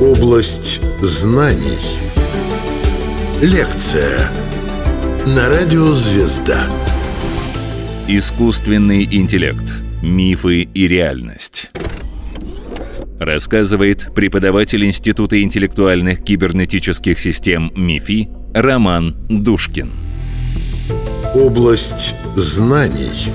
Область знаний. Лекция на радио «Звезда». Искусственный интеллект. Мифы и реальность. Рассказывает преподаватель Института интеллектуальных кибернетических систем МИФИ Роман Душкин. Область знаний.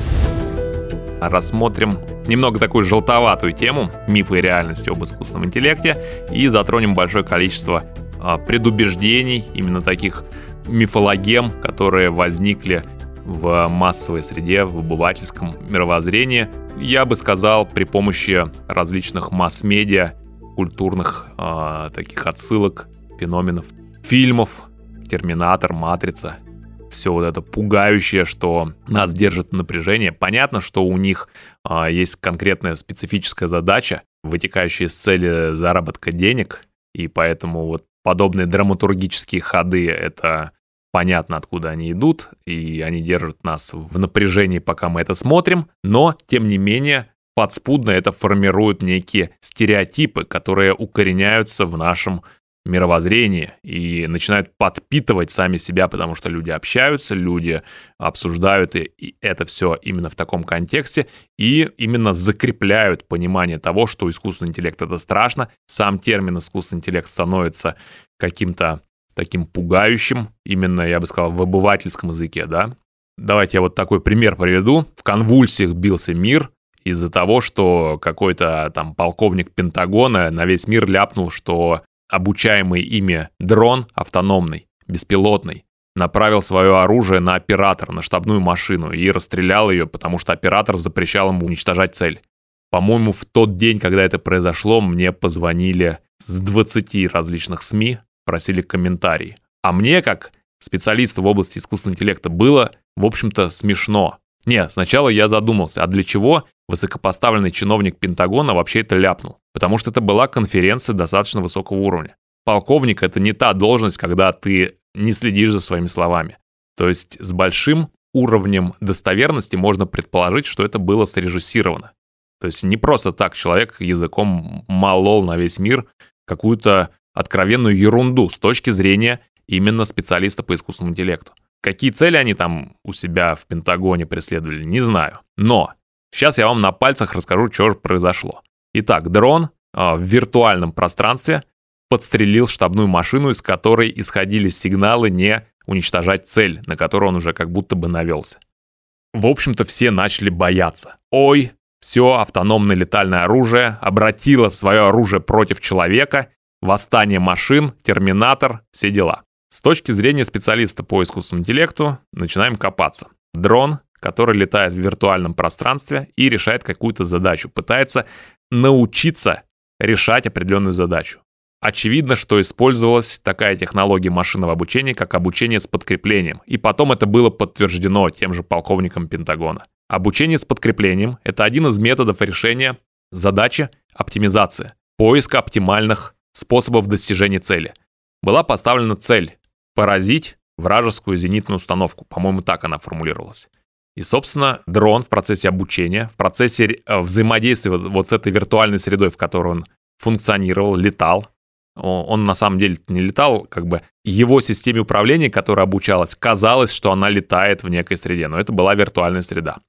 Рассмотрим немного такую желтоватую тему мифы и реальности об искусственном интеллекте и затронем большое количество а, предубеждений, именно таких мифологем, которые возникли в массовой среде, в обывательском мировоззрении, я бы сказал, при помощи различных масс-медиа, культурных э, таких отсылок, феноменов, фильмов, Терминатор, Матрица, все вот это пугающее, что нас держит напряжение. Понятно, что у них э, есть конкретная специфическая задача, вытекающая из цели заработка денег, и поэтому вот подобные драматургические ходы — это понятно, откуда они идут, и они держат нас в напряжении, пока мы это смотрим, но, тем не менее, подспудно это формирует некие стереотипы, которые укореняются в нашем мировоззрении и начинают подпитывать сами себя, потому что люди общаются, люди обсуждают и, и это все именно в таком контексте и именно закрепляют понимание того, что искусственный интеллект это страшно. Сам термин искусственный интеллект становится каким-то таким пугающим, именно, я бы сказал, в обывательском языке, да. Давайте я вот такой пример приведу. В конвульсиях бился мир из-за того, что какой-то там полковник Пентагона на весь мир ляпнул, что обучаемый ими дрон автономный, беспилотный, направил свое оружие на оператора, на штабную машину и расстрелял ее, потому что оператор запрещал ему уничтожать цель. По-моему, в тот день, когда это произошло, мне позвонили с 20 различных СМИ, просили комментарии. А мне, как специалисту в области искусственного интеллекта, было, в общем-то, смешно. Не, сначала я задумался, а для чего высокопоставленный чиновник Пентагона вообще это ляпнул? Потому что это была конференция достаточно высокого уровня. Полковник — это не та должность, когда ты не следишь за своими словами. То есть с большим уровнем достоверности можно предположить, что это было срежиссировано. То есть не просто так человек языком молол на весь мир какую-то откровенную ерунду с точки зрения именно специалиста по искусственному интеллекту. Какие цели они там у себя в Пентагоне преследовали, не знаю. Но сейчас я вам на пальцах расскажу, что же произошло. Итак, дрон э, в виртуальном пространстве подстрелил штабную машину, из которой исходили сигналы не уничтожать цель, на которую он уже как будто бы навелся. В общем-то, все начали бояться. Ой, все автономное летальное оружие обратило свое оружие против человека, Восстание машин, терминатор, все дела. С точки зрения специалиста по искусственному интеллекту начинаем копаться. Дрон, который летает в виртуальном пространстве и решает какую-то задачу, пытается научиться решать определенную задачу. Очевидно, что использовалась такая технология машинного обучения, как обучение с подкреплением, и потом это было подтверждено тем же полковником Пентагона. Обучение с подкреплением – это один из методов решения задачи оптимизации, поиска оптимальных способов достижения цели. Была поставлена цель – поразить вражескую зенитную установку. По-моему, так она формулировалась. И, собственно, дрон в процессе обучения, в процессе э, взаимодействия вот с этой виртуальной средой, в которой он функционировал, летал, он на самом деле не летал, как бы его системе управления, которая обучалась, казалось, что она летает в некой среде, но это была виртуальная среда.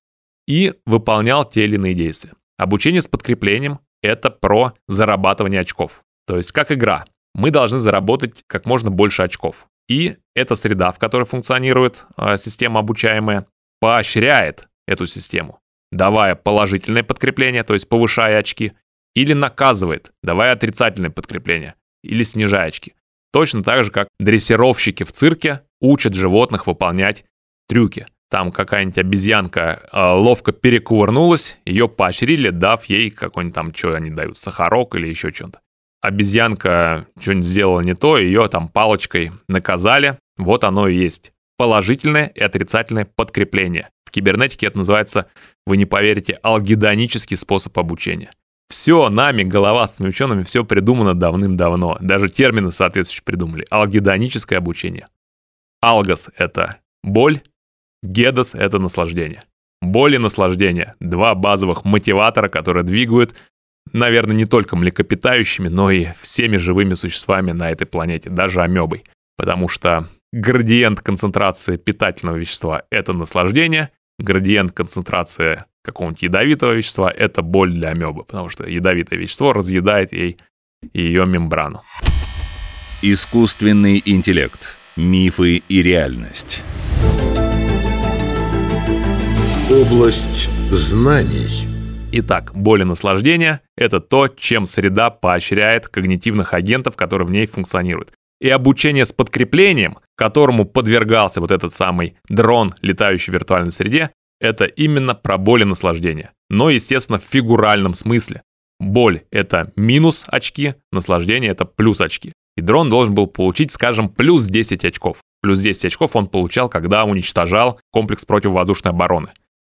И выполнял те или иные действия. Обучение с подкреплением — это про зарабатывание очков. То есть как игра. Мы должны заработать как можно больше очков. И эта среда, в которой функционирует э, система обучаемая, поощряет эту систему, давая положительное подкрепление, то есть повышая очки, или наказывает, давая отрицательное подкрепление, или снижая очки. Точно так же, как дрессировщики в цирке учат животных выполнять трюки. Там какая-нибудь обезьянка э, ловко перекувырнулась, ее поощрили, дав ей какой-нибудь там, что они дают, сахарок или еще что-то обезьянка что-нибудь сделала не то, ее там палочкой наказали. Вот оно и есть. Положительное и отрицательное подкрепление. В кибернетике это называется, вы не поверите, алгедонический способ обучения. Все нами, головастыми учеными, все придумано давным-давно. Даже термины соответствующие придумали. Алгедоническое обучение. Алгос — это боль, гедос — это наслаждение. Боль и наслаждение — два базовых мотиватора, которые двигают наверное, не только млекопитающими, но и всеми живыми существами на этой планете, даже амебой. Потому что градиент концентрации питательного вещества – это наслаждение, градиент концентрации какого-нибудь ядовитого вещества – это боль для амебы, потому что ядовитое вещество разъедает ей ее мембрану. Искусственный интеллект. Мифы и реальность. Область знаний. Итак, боль и наслаждение – это то, чем среда поощряет когнитивных агентов, которые в ней функционируют. И обучение с подкреплением, которому подвергался вот этот самый дрон, летающий в виртуальной среде, это именно про боль и наслаждение. Но, естественно, в фигуральном смысле. Боль – это минус очки, наслаждение – это плюс очки. И дрон должен был получить, скажем, плюс 10 очков. Плюс 10 очков он получал, когда уничтожал комплекс противовоздушной обороны.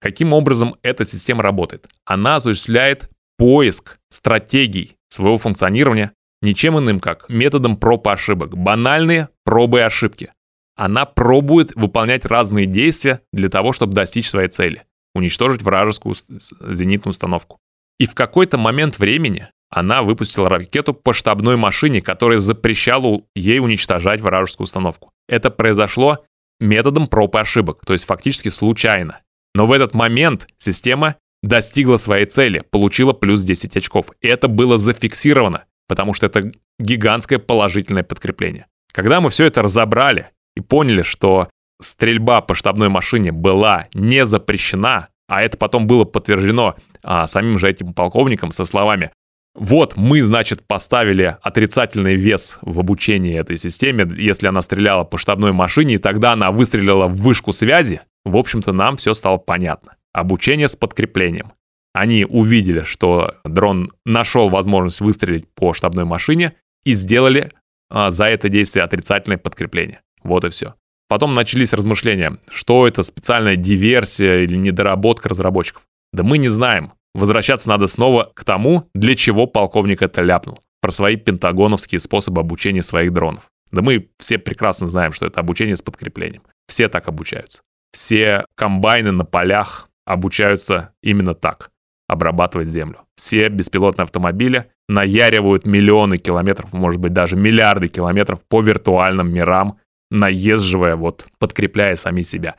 Каким образом эта система работает? Она осуществляет поиск стратегий своего функционирования ничем иным, как методом проб и ошибок. Банальные пробы и ошибки. Она пробует выполнять разные действия для того, чтобы достичь своей цели. Уничтожить вражескую зенитную установку. И в какой-то момент времени она выпустила ракету по штабной машине, которая запрещала ей уничтожать вражескую установку. Это произошло методом проб и ошибок, то есть фактически случайно. Но в этот момент система достигла своей цели, получила плюс 10 очков. И это было зафиксировано, потому что это гигантское положительное подкрепление. Когда мы все это разобрали и поняли, что стрельба по штабной машине была не запрещена, а это потом было подтверждено а, самим же этим полковником со словами вот мы, значит, поставили отрицательный вес в обучении этой системе, если она стреляла по штабной машине, и тогда она выстрелила в вышку связи, в общем-то, нам все стало понятно. Обучение с подкреплением. Они увидели, что дрон нашел возможность выстрелить по штабной машине и сделали а, за это действие отрицательное подкрепление. Вот и все. Потом начались размышления, что это специальная диверсия или недоработка разработчиков. Да мы не знаем. Возвращаться надо снова к тому, для чего полковник это ляпнул. Про свои пентагоновские способы обучения своих дронов. Да мы все прекрасно знаем, что это обучение с подкреплением. Все так обучаются. Все комбайны на полях обучаются именно так обрабатывать землю. Все беспилотные автомобили наяривают миллионы километров, может быть, даже миллиарды километров по виртуальным мирам, наезживая, вот, подкрепляя сами себя.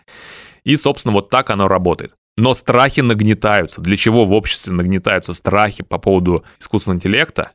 И, собственно, вот так оно работает. Но страхи нагнетаются. Для чего в обществе нагнетаются страхи по поводу искусственного интеллекта,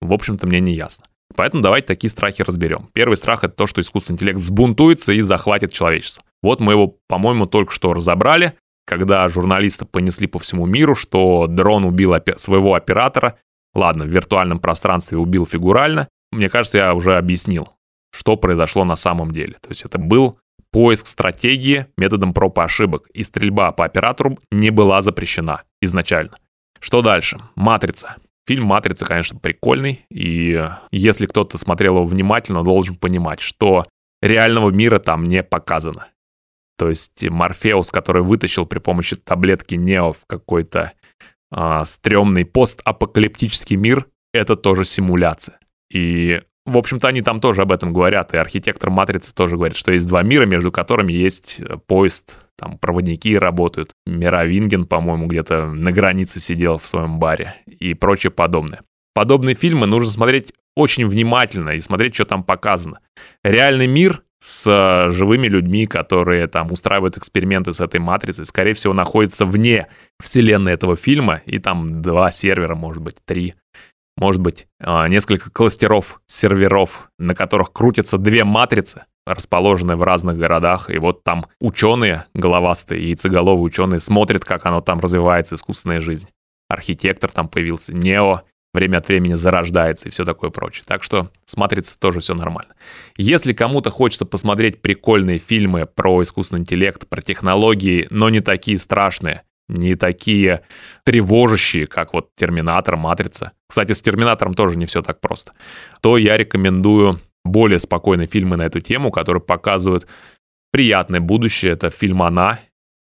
в общем-то, мне не ясно. Поэтому давайте такие страхи разберем. Первый страх — это то, что искусственный интеллект взбунтуется и захватит человечество. Вот мы его, по-моему, только что разобрали, когда журналисты понесли по всему миру, что дрон убил опи- своего оператора. Ладно, в виртуальном пространстве убил фигурально. Мне кажется, я уже объяснил, что произошло на самом деле. То есть это был поиск стратегии методом проб и ошибок, и стрельба по оператору не была запрещена изначально. Что дальше? «Матрица». Фильм «Матрица», конечно, прикольный, и если кто-то смотрел его внимательно, должен понимать, что реального мира там не показано. То есть Морфеус, который вытащил при помощи таблетки Нео в какой-то а, стрёмный постапокалиптический мир, это тоже симуляция. И в общем-то, они там тоже об этом говорят, и архитектор матрицы тоже говорит, что есть два мира, между которыми есть э, поезд, там проводники работают. Мировинген, по-моему, где-то на границе сидел в своем баре и прочее подобное. Подобные фильмы нужно смотреть очень внимательно и смотреть, что там показано. Реальный мир с э, живыми людьми, которые там устраивают эксперименты с этой матрицей, скорее всего, находится вне вселенной этого фильма, и там два сервера, может быть, три может быть, а, несколько кластеров серверов, на которых крутятся две матрицы, расположенные в разных городах, и вот там ученые, головастые, яйцеголовые ученые, смотрят, как оно там развивается, искусственная жизнь. Архитектор там появился, Нео время от времени зарождается и все такое прочее. Так что с «Матрицей» тоже все нормально. Если кому-то хочется посмотреть прикольные фильмы про искусственный интеллект, про технологии, но не такие страшные, не такие тревожащие, как вот «Терминатор», «Матрица». Кстати, с «Терминатором» тоже не все так просто. То я рекомендую более спокойные фильмы на эту тему, которые показывают приятное будущее. Это фильм «Она»,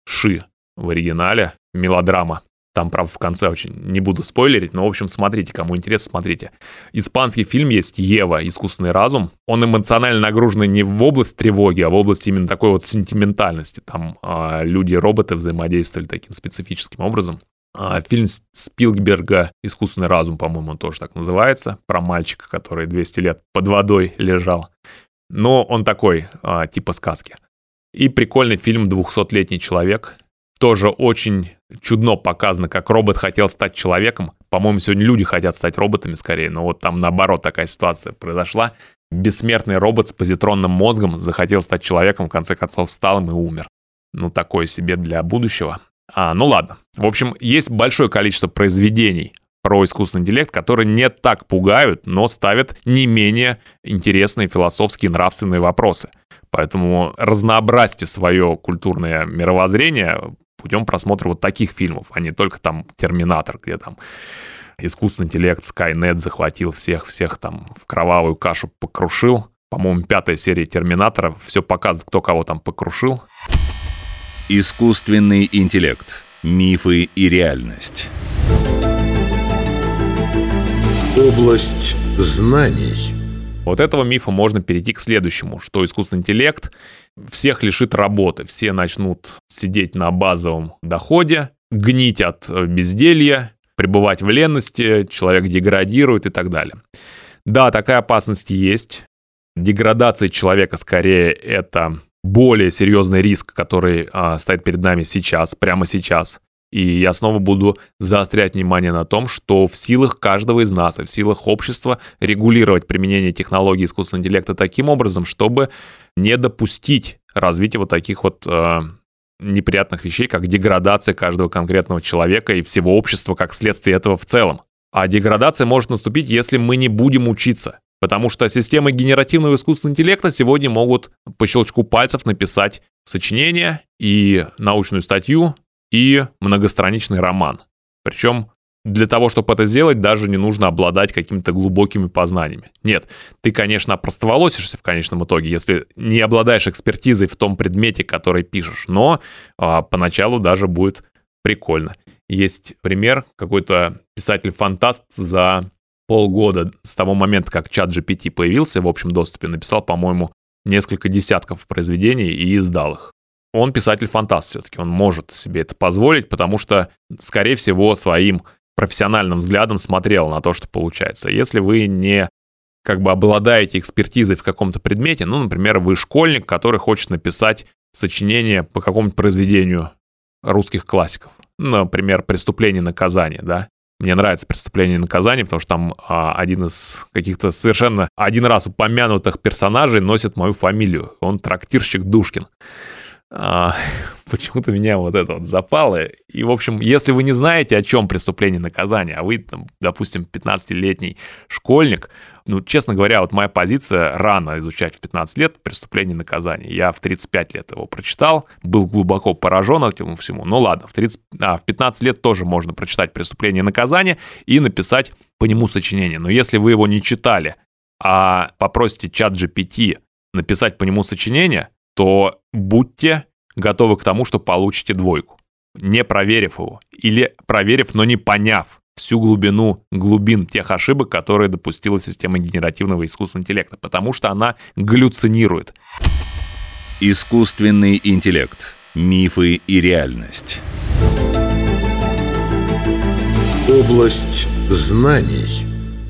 «Ши» в оригинале, мелодрама там, правда, в конце очень не буду спойлерить, но, в общем, смотрите, кому интересно, смотрите. Испанский фильм есть «Ева. Искусственный разум». Он эмоционально нагруженный не в область тревоги, а в область именно такой вот сентиментальности. Там э, люди и роботы взаимодействовали таким специфическим образом. А, фильм Спилберга «Искусственный разум», по-моему, он тоже так называется, про мальчика, который 200 лет под водой лежал. Но он такой, а, типа сказки. И прикольный фильм «200-летний человек». Тоже очень чудно показано, как робот хотел стать человеком. По-моему, сегодня люди хотят стать роботами скорее, но вот там наоборот такая ситуация произошла. Бессмертный робот с позитронным мозгом захотел стать человеком, в конце концов встал им и умер. Ну, такое себе для будущего. А, ну ладно. В общем, есть большое количество произведений про искусственный интеллект, которые не так пугают, но ставят не менее интересные философские нравственные вопросы. Поэтому разнообразьте свое культурное мировоззрение путем просмотра вот таких фильмов, а не только там «Терминатор», где там искусственный интеллект Skynet захватил всех, всех там в кровавую кашу покрушил. По-моему, пятая серия «Терминатора» все показывает, кто кого там покрушил. Искусственный интеллект. Мифы и реальность. Область знаний. Вот этого мифа можно перейти к следующему, что искусственный интеллект всех лишит работы. Все начнут сидеть на базовом доходе, гнить от безделья, пребывать в ленности, человек деградирует и так далее. Да, такая опасность есть. Деградация человека скорее это более серьезный риск, который а, стоит перед нами сейчас, прямо сейчас. И я снова буду заострять внимание на том, что в силах каждого из нас и в силах общества регулировать применение технологий искусственного интеллекта таким образом, чтобы не допустить развития вот таких вот э, неприятных вещей, как деградация каждого конкретного человека и всего общества как следствие этого в целом. А деградация может наступить, если мы не будем учиться. Потому что системы генеративного искусственного интеллекта сегодня могут по щелчку пальцев написать сочинение и научную статью, и многостраничный роман. Причем для того, чтобы это сделать, даже не нужно обладать какими-то глубокими познаниями. Нет, ты, конечно, опростоволосишься в конечном итоге, если не обладаешь экспертизой в том предмете, который пишешь, но а, поначалу даже будет прикольно. Есть пример, какой-то писатель-фантаст за полгода с того момента, как чат GPT появился в общем доступе, написал, по-моему, несколько десятков произведений и издал их. Он писатель-фантаст все-таки, он может себе это позволить, потому что, скорее всего, своим профессиональным взглядом смотрел на то, что получается. Если вы не как бы обладаете экспертизой в каком-то предмете, ну, например, вы школьник, который хочет написать сочинение по какому-то произведению русских классиков, например, «Преступление и наказание», да, мне нравится «Преступление и наказание», потому что там а, один из каких-то совершенно один раз упомянутых персонажей носит мою фамилию. Он трактирщик Душкин. А, почему-то меня вот это вот запало. И, в общем, если вы не знаете, о чем преступление наказание, а вы, там, допустим, 15-летний школьник, ну, честно говоря, вот моя позиция рано изучать в 15 лет преступление наказание. Я в 35 лет его прочитал, был глубоко поражен этому всему. Ну ладно, в, 30, а, в 15 лет тоже можно прочитать преступление наказание и написать по нему сочинение. Но если вы его не читали, а попросите чат GPT написать по нему сочинение, то будьте готовы к тому, что получите двойку, не проверив его. Или проверив, но не поняв всю глубину глубин тех ошибок, которые допустила система генеративного искусственного интеллекта, потому что она галлюцинирует. Искусственный интеллект. Мифы и реальность. Область знаний.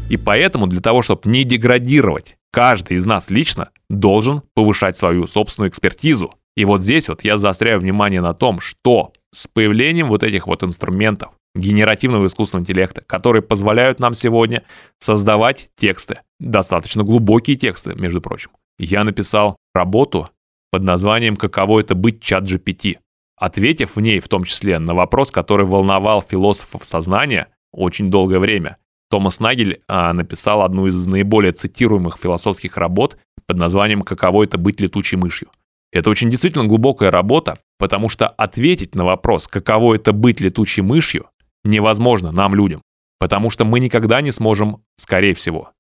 И поэтому для того, чтобы не деградировать, каждый из нас лично должен повышать свою собственную экспертизу. И вот здесь вот я заостряю внимание на том, что с появлением вот этих вот инструментов генеративного искусственного интеллекта, которые позволяют нам сегодня создавать тексты, достаточно глубокие тексты, между прочим. Я написал работу под названием «Каково это быть чат GPT», ответив в ней в том числе на вопрос, который волновал философов сознания очень долгое время. Томас Нагель а, написал одну из наиболее цитируемых философских работ под названием «Каково это быть летучей мышью». Это очень действительно глубокая работа, потому что ответить на вопрос, каково это быть летучей мышью, невозможно нам, людям. Потому что мы никогда не сможем, скорее всего,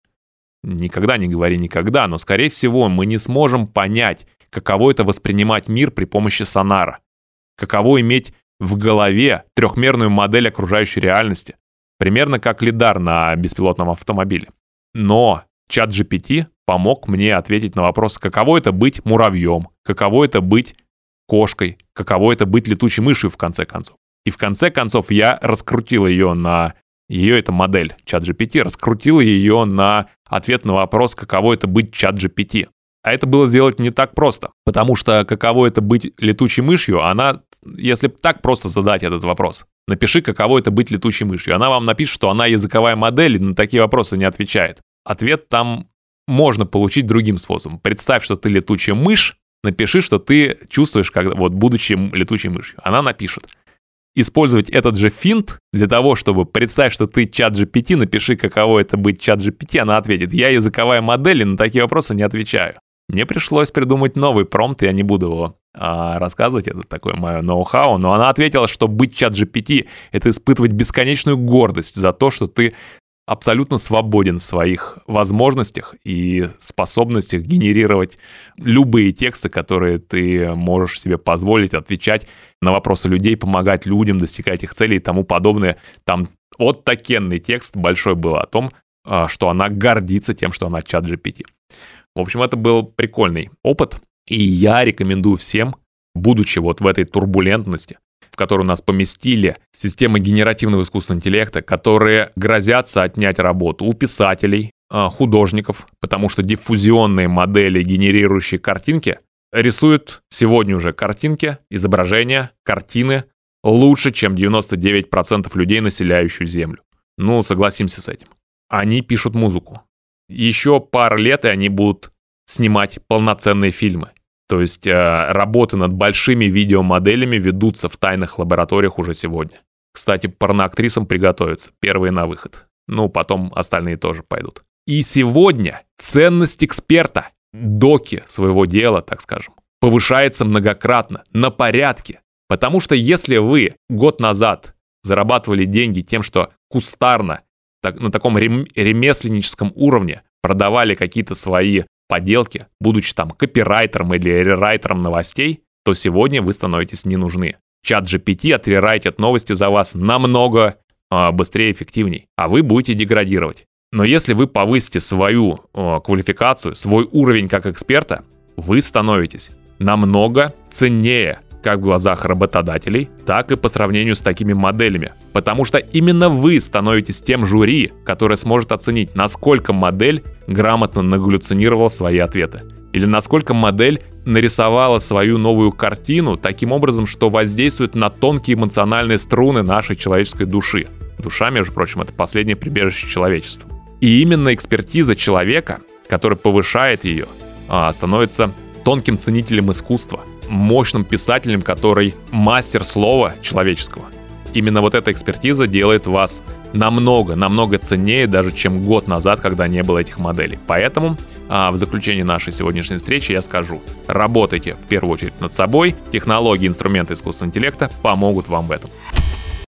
никогда не говори никогда, но скорее всего мы не сможем понять, каково это воспринимать мир при помощи сонара, каково иметь в голове трехмерную модель окружающей реальности, примерно как лидар на беспилотном автомобиле. Но чат GPT помог мне ответить на вопрос, каково это быть муравьем, каково это быть кошкой, каково это быть летучей мышью в конце концов. И в конце концов я раскрутил ее на... Ее это модель чат GPT, раскрутил ее на ответ на вопрос, каково это быть чат GPT. А это было сделать не так просто, потому что каково это быть летучей мышью, она, если так просто задать этот вопрос, напиши, каково это быть летучей мышью, она вам напишет, что она языковая модель и на такие вопросы не отвечает. Ответ там можно получить другим способом. Представь, что ты летучая мышь, напиши, что ты чувствуешь, как, вот, будучи летучей мышью. Она напишет. Использовать этот же финт для того, чтобы представить, что ты чат GPT, напиши, каково это быть чат GPT, она ответит, я языковая модель и на такие вопросы не отвечаю. Мне пришлось придумать новый промпт, я не буду его а, рассказывать, это такое мое ноу-хау, но она ответила, что быть чат GPT — это испытывать бесконечную гордость за то, что ты абсолютно свободен в своих возможностях и способностях генерировать любые тексты, которые ты можешь себе позволить отвечать на вопросы людей, помогать людям достигать их целей и тому подобное. Там вот такенный текст большой был о том, а, что она гордится тем, что она чат GPT. В общем, это был прикольный опыт, и я рекомендую всем, будучи вот в этой турбулентности, в которую нас поместили системы генеративного искусственного интеллекта, которые грозятся отнять работу у писателей, а, художников, потому что диффузионные модели, генерирующие картинки, рисуют сегодня уже картинки, изображения, картины лучше, чем 99% людей, населяющих Землю. Ну, согласимся с этим. Они пишут музыку, еще пару лет, и они будут снимать полноценные фильмы. То есть э, работы над большими видеомоделями ведутся в тайных лабораториях уже сегодня. Кстати, порноактрисам приготовиться. Первые на выход. Ну, потом остальные тоже пойдут. И сегодня ценность эксперта, доки своего дела, так скажем, повышается многократно, на порядке. Потому что если вы год назад зарабатывали деньги тем, что кустарно так, на таком рем, ремесленническом уровне продавали какие-то свои поделки, будучи там копирайтером или рерайтером новостей, то сегодня вы становитесь не нужны. Чат GPT отрерайтит новости за вас намного э, быстрее и эффективней, а вы будете деградировать. Но если вы повысите свою э, квалификацию, свой уровень как эксперта, вы становитесь намного ценнее как в глазах работодателей, так и по сравнению с такими моделями. Потому что именно вы становитесь тем жюри, которое сможет оценить, насколько модель грамотно нагаллюцинировала свои ответы. Или насколько модель нарисовала свою новую картину таким образом, что воздействует на тонкие эмоциональные струны нашей человеческой души. Душа, между прочим, это последнее прибежище человечества. И именно экспертиза человека, который повышает ее, а, становится тонким ценителем искусства – мощным писателем, который мастер слова человеческого. Именно вот эта экспертиза делает вас намного, намного ценнее даже, чем год назад, когда не было этих моделей. Поэтому а, в заключении нашей сегодняшней встречи я скажу, работайте в первую очередь над собой, технологии, инструменты искусственного интеллекта помогут вам в этом.